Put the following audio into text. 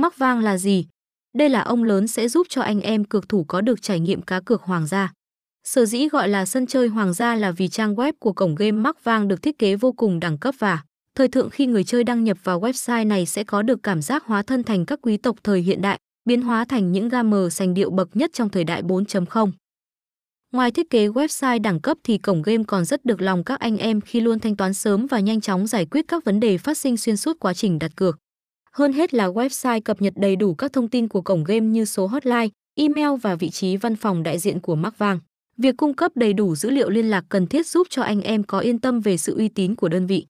Mắc vang là gì? Đây là ông lớn sẽ giúp cho anh em cược thủ có được trải nghiệm cá cược hoàng gia. Sở dĩ gọi là sân chơi hoàng gia là vì trang web của cổng game Mắc Vang được thiết kế vô cùng đẳng cấp và thời thượng khi người chơi đăng nhập vào website này sẽ có được cảm giác hóa thân thành các quý tộc thời hiện đại, biến hóa thành những gamer sành điệu bậc nhất trong thời đại 4.0. Ngoài thiết kế website đẳng cấp thì cổng game còn rất được lòng các anh em khi luôn thanh toán sớm và nhanh chóng giải quyết các vấn đề phát sinh xuyên suốt quá trình đặt cược. Hơn hết là website cập nhật đầy đủ các thông tin của cổng game như số hotline, email và vị trí văn phòng đại diện của Mark Vàng. Việc cung cấp đầy đủ dữ liệu liên lạc cần thiết giúp cho anh em có yên tâm về sự uy tín của đơn vị.